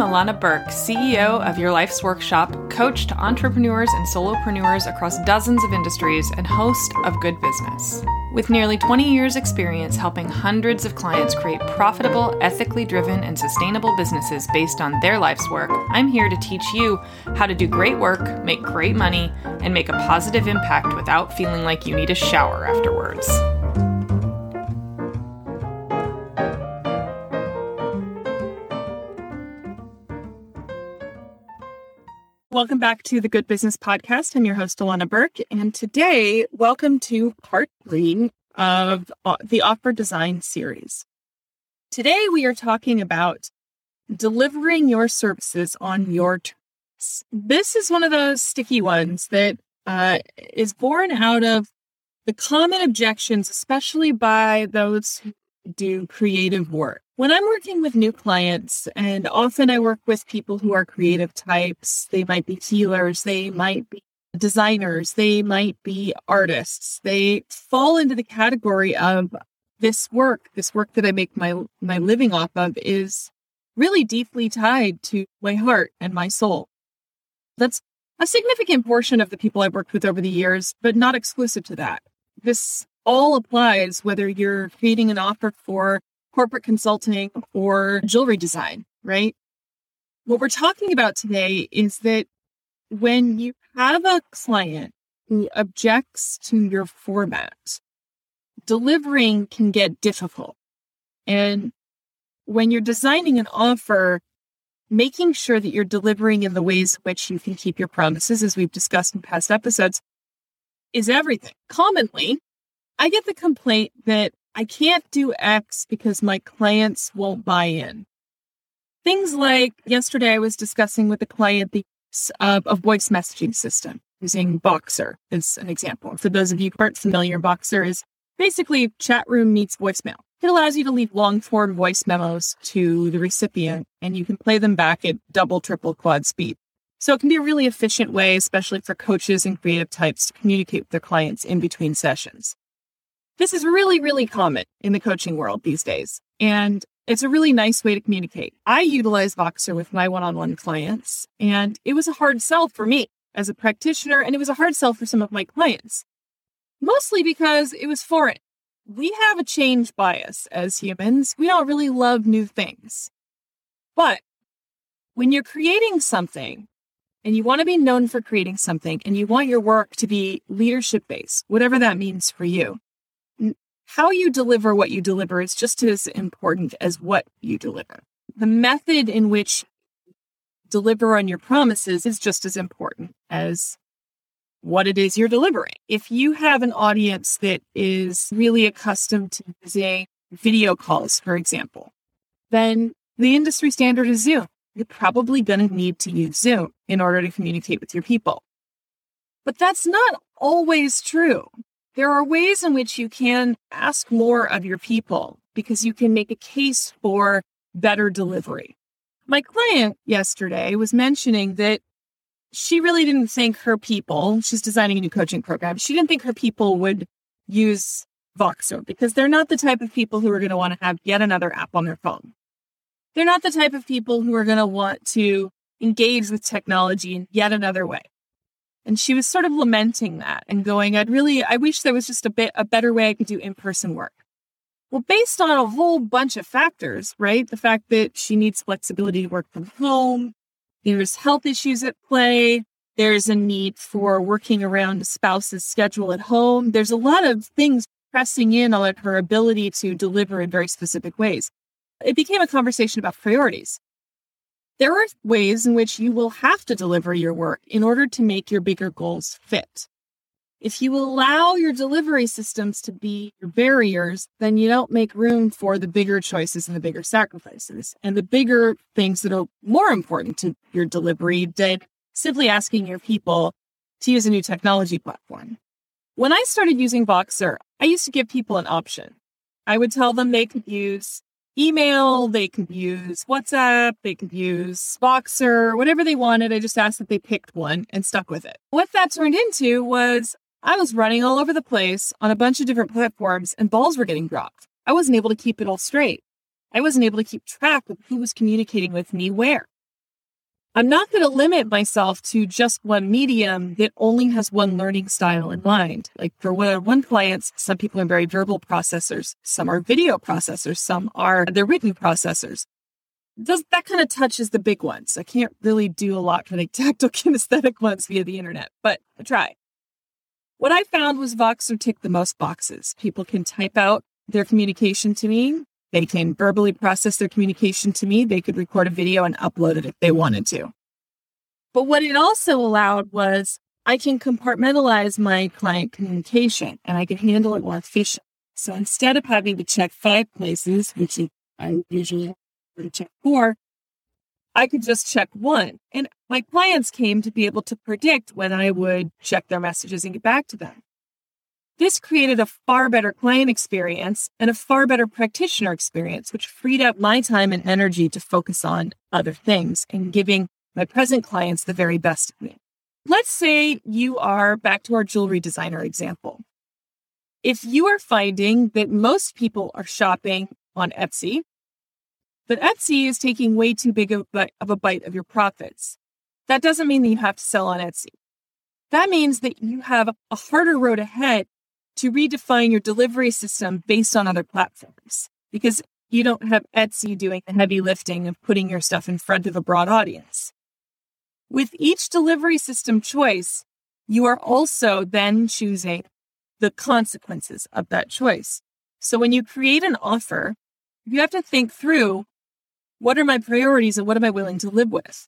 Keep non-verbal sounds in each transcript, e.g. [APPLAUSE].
Illana Burk, CEO of Your Life's Workshop, coach to entrepreneurs and solopreneurs across dozens of industries, and host of Good Business. With nearly 20 years' experience helping hundreds of clients create profitable, ethically driven, and sustainable businesses based on their life's work, I'm here to teach you how to do great work, make great money, and make a positive impact without feeling like you need a shower afterwards. Welcome back to the Good Business Podcast. I'm your host, Illana Burk. And today, welcome to part three of uh, the Offer Design series. Today, we are talking about delivering your services on your terms. This is one of those sticky ones that uh, is born out of the common objections, especially by those who do creative work. When I'm working with new clients, and often I work with people who are creative types, they might be healers, they might be designers, they might be artists. They fall into the category of this work, this work that I make my my living off of is really deeply tied to my heart and my soul. That's a significant portion of the people I've worked with over the years, but not exclusive to that. This all applies whether you're creating an offer for corporate consulting or jewelry design, right? What we're talking about today is that when you have a client who objects to your format, delivering can get difficult. And when you're designing an offer, making sure that you're delivering in the ways which you can keep your promises, as we've discussed in past episodes, is everything. Commonly, I get the complaint that I can't do X because my clients won't buy in. Things like yesterday I was discussing with a client the use of a voice messaging system using Voxer as an example. For those of you who aren't familiar, Voxer is basically chat room meets voicemail. It allows you to leave long form voice memos to the recipient and you can play them back at double, triple, quad speed. So it can be a really efficient way, especially for coaches and creative types to communicate with their clients in between sessions. This is really, really common in the coaching world these days. And it's a really nice way to communicate. I utilize Voxer with my one on one clients, and it was a hard sell for me as a practitioner, and it was a hard sell for some of my clients, mostly because it was foreign. We have a change bias as humans. We don't really love new things. But when you're creating something and you want to be known for creating something and you want your work to be leadership based, whatever that means for you, how you deliver what you deliver is just as important as what you deliver. The method in which deliver on your promises is just as important as what it is you're delivering. If you have an audience that is really accustomed to using video calls, for example, then the industry standard is Zoom. You're probably going to need to use Zoom in order to communicate with your people. But that's not always true. There are ways in which you can ask more of your people because you can make a case for better delivery. My client yesterday was mentioning that she really didn't think her people, she's designing a new coaching program, she didn't think her people would use Voxer because they're not the type of people who are going to want to have yet another app on their phone. They're not the type of people who are going to want to engage with technology in yet another way. And she was sort of lamenting that and going, I'd really, I wish there was just a bit, a better way I could do in person work. Well, based on a whole bunch of factors, right? The fact that she needs flexibility to work from home, there's health issues at play, there's a need for working around a spouse's schedule at home. There's a lot of things pressing in on her ability to deliver in very specific ways. It became a conversation about priorities. There are ways in which you will have to deliver your work in order to make your bigger goals fit. If you allow your delivery systems to be your barriers, then you don't make room for the bigger choices and the bigger sacrifices and the bigger things that are more important to your delivery than simply asking your people to use a new technology platform. When I started using Voxer, I used to give people an option. I would tell them they could use email, they could use WhatsApp, they could use Voxer, whatever they wanted. I just asked that they picked one and stuck with it. What that turned into was I was running all over the place on a bunch of different platforms and balls were getting dropped. I wasn't able to keep it all straight. I wasn't able to keep track of who was communicating with me where. I'm not going to limit myself to just one medium that only has one learning style in mind. Like for one client, some people are very verbal processors, some are video processors, some are the written processors. Does that kind of touches the big ones? I can't really do a lot for the [LAUGHS] tactile kinesthetic ones via the internet, but I try. What I found was Voxer ticked the most boxes. People can type out their communication to me. They can verbally process their communication to me. They could record a video and upload it if they wanted to. But what it also allowed was I can compartmentalize my client communication and I can handle it more efficiently. So instead of having to check five places, which I usually to check four, I could just check one. And my clients came to be able to predict when I would check their messages and get back to them. This created a far better client experience and a far better practitioner experience, which freed up my time and energy to focus on other things and giving my present clients the very best of me. Let's say you are back to our jewelry designer example. If you are finding that most people are shopping on Etsy, but Etsy is taking way too big of a bite of your profits, that doesn't mean that you have to sell on Etsy. That means that you have a harder road ahead to redefine your delivery system based on other platforms because you don't have Etsy doing the heavy lifting of putting your stuff in front of a broad audience. With each delivery system choice, you are also then choosing the consequences of that choice. So when you create an offer, you have to think through what are my priorities and what am I willing to live with?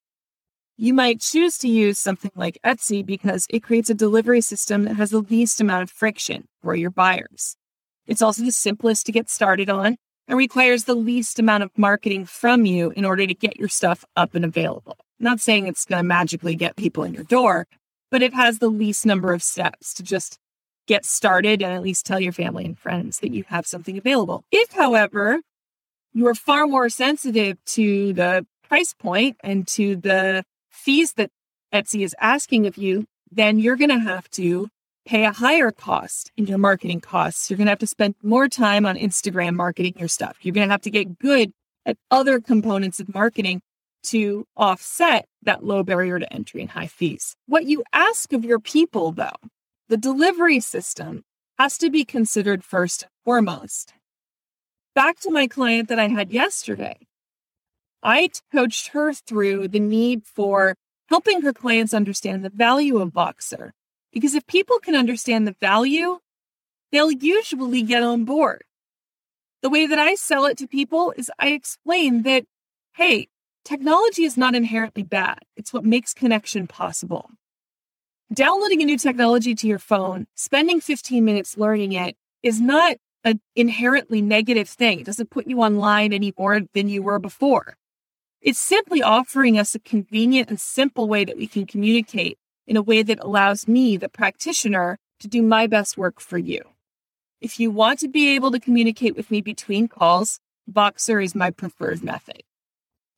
You might choose to use something like Etsy because it creates a delivery system that has the least amount of friction for your buyers. It's also the simplest to get started on and requires the least amount of marketing from you in order to get your stuff up and available. I'm not saying it's going to magically get people in your door, but it has the least number of steps to just get started and at least tell your family and friends that you have something available. If, however, you are far more sensitive to the price point and to the fees that Etsy is asking of you, then you're going to have to pay a higher cost in your marketing costs. You're going to have to spend more time on Instagram marketing your stuff. You're going to have to get good at other components of marketing to offset that low barrier to entry and high fees. What you ask of your people, though, the delivery system has to be considered first and foremost. Back to my client that I had yesterday. I coached her through the need for helping her clients understand the value of Voxer. Because if people can understand the value, they'll usually get on board. The way that I sell it to people is I explain that, hey, technology is not inherently bad. It's what makes connection possible. Downloading a new technology to your phone, spending 15 minutes learning it is not an inherently negative thing. It doesn't put you online any more than you were before. It's simply offering us a convenient and simple way that we can communicate in a way that allows me, the practitioner, to do my best work for you. If you want to be able to communicate with me between calls, Voxer is my preferred method.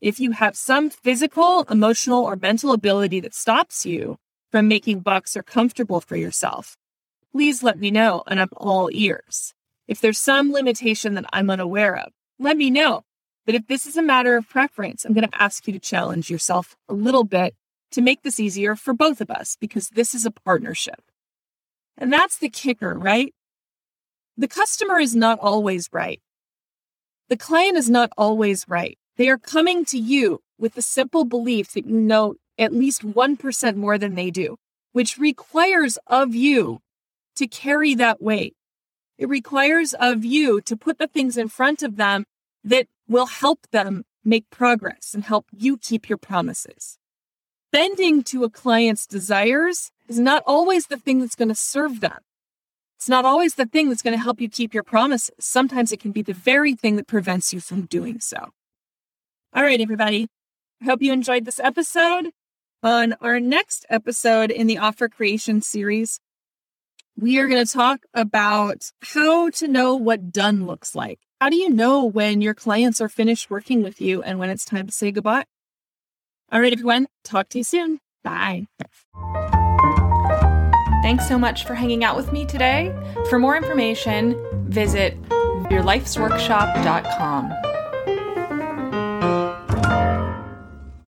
If you have some physical, emotional, or mental ability that stops you from making Voxer comfortable for yourself, please let me know and I'm all ears. If there's some limitation that I'm unaware of, let me know. But if this is a matter of preference, I'm going to ask you to challenge yourself a little bit to make this easier for both of us because this is a partnership. And that's the kicker, right? The customer is not always right. The client is not always right. They are coming to you with the simple belief that you know at least 1% more than they do, which requires of you to carry that weight. It requires of you to put the things in front of them that will help them make progress and help you keep your promises. Bending to a client's desires is not always the thing that's going to serve them. It's not always the thing that's going to help you keep your promises. Sometimes it can be the very thing that prevents you from doing so. All right, everybody. I hope you enjoyed this episode. On our next episode in the offer creation series, we are going to talk about how to know what done looks like. How do you know when your clients are finished working with you and when it's time to say goodbye? All right, everyone, talk to you soon. Bye. Thanks so much for hanging out with me today. For more information, visit yourlifesworkshop.com.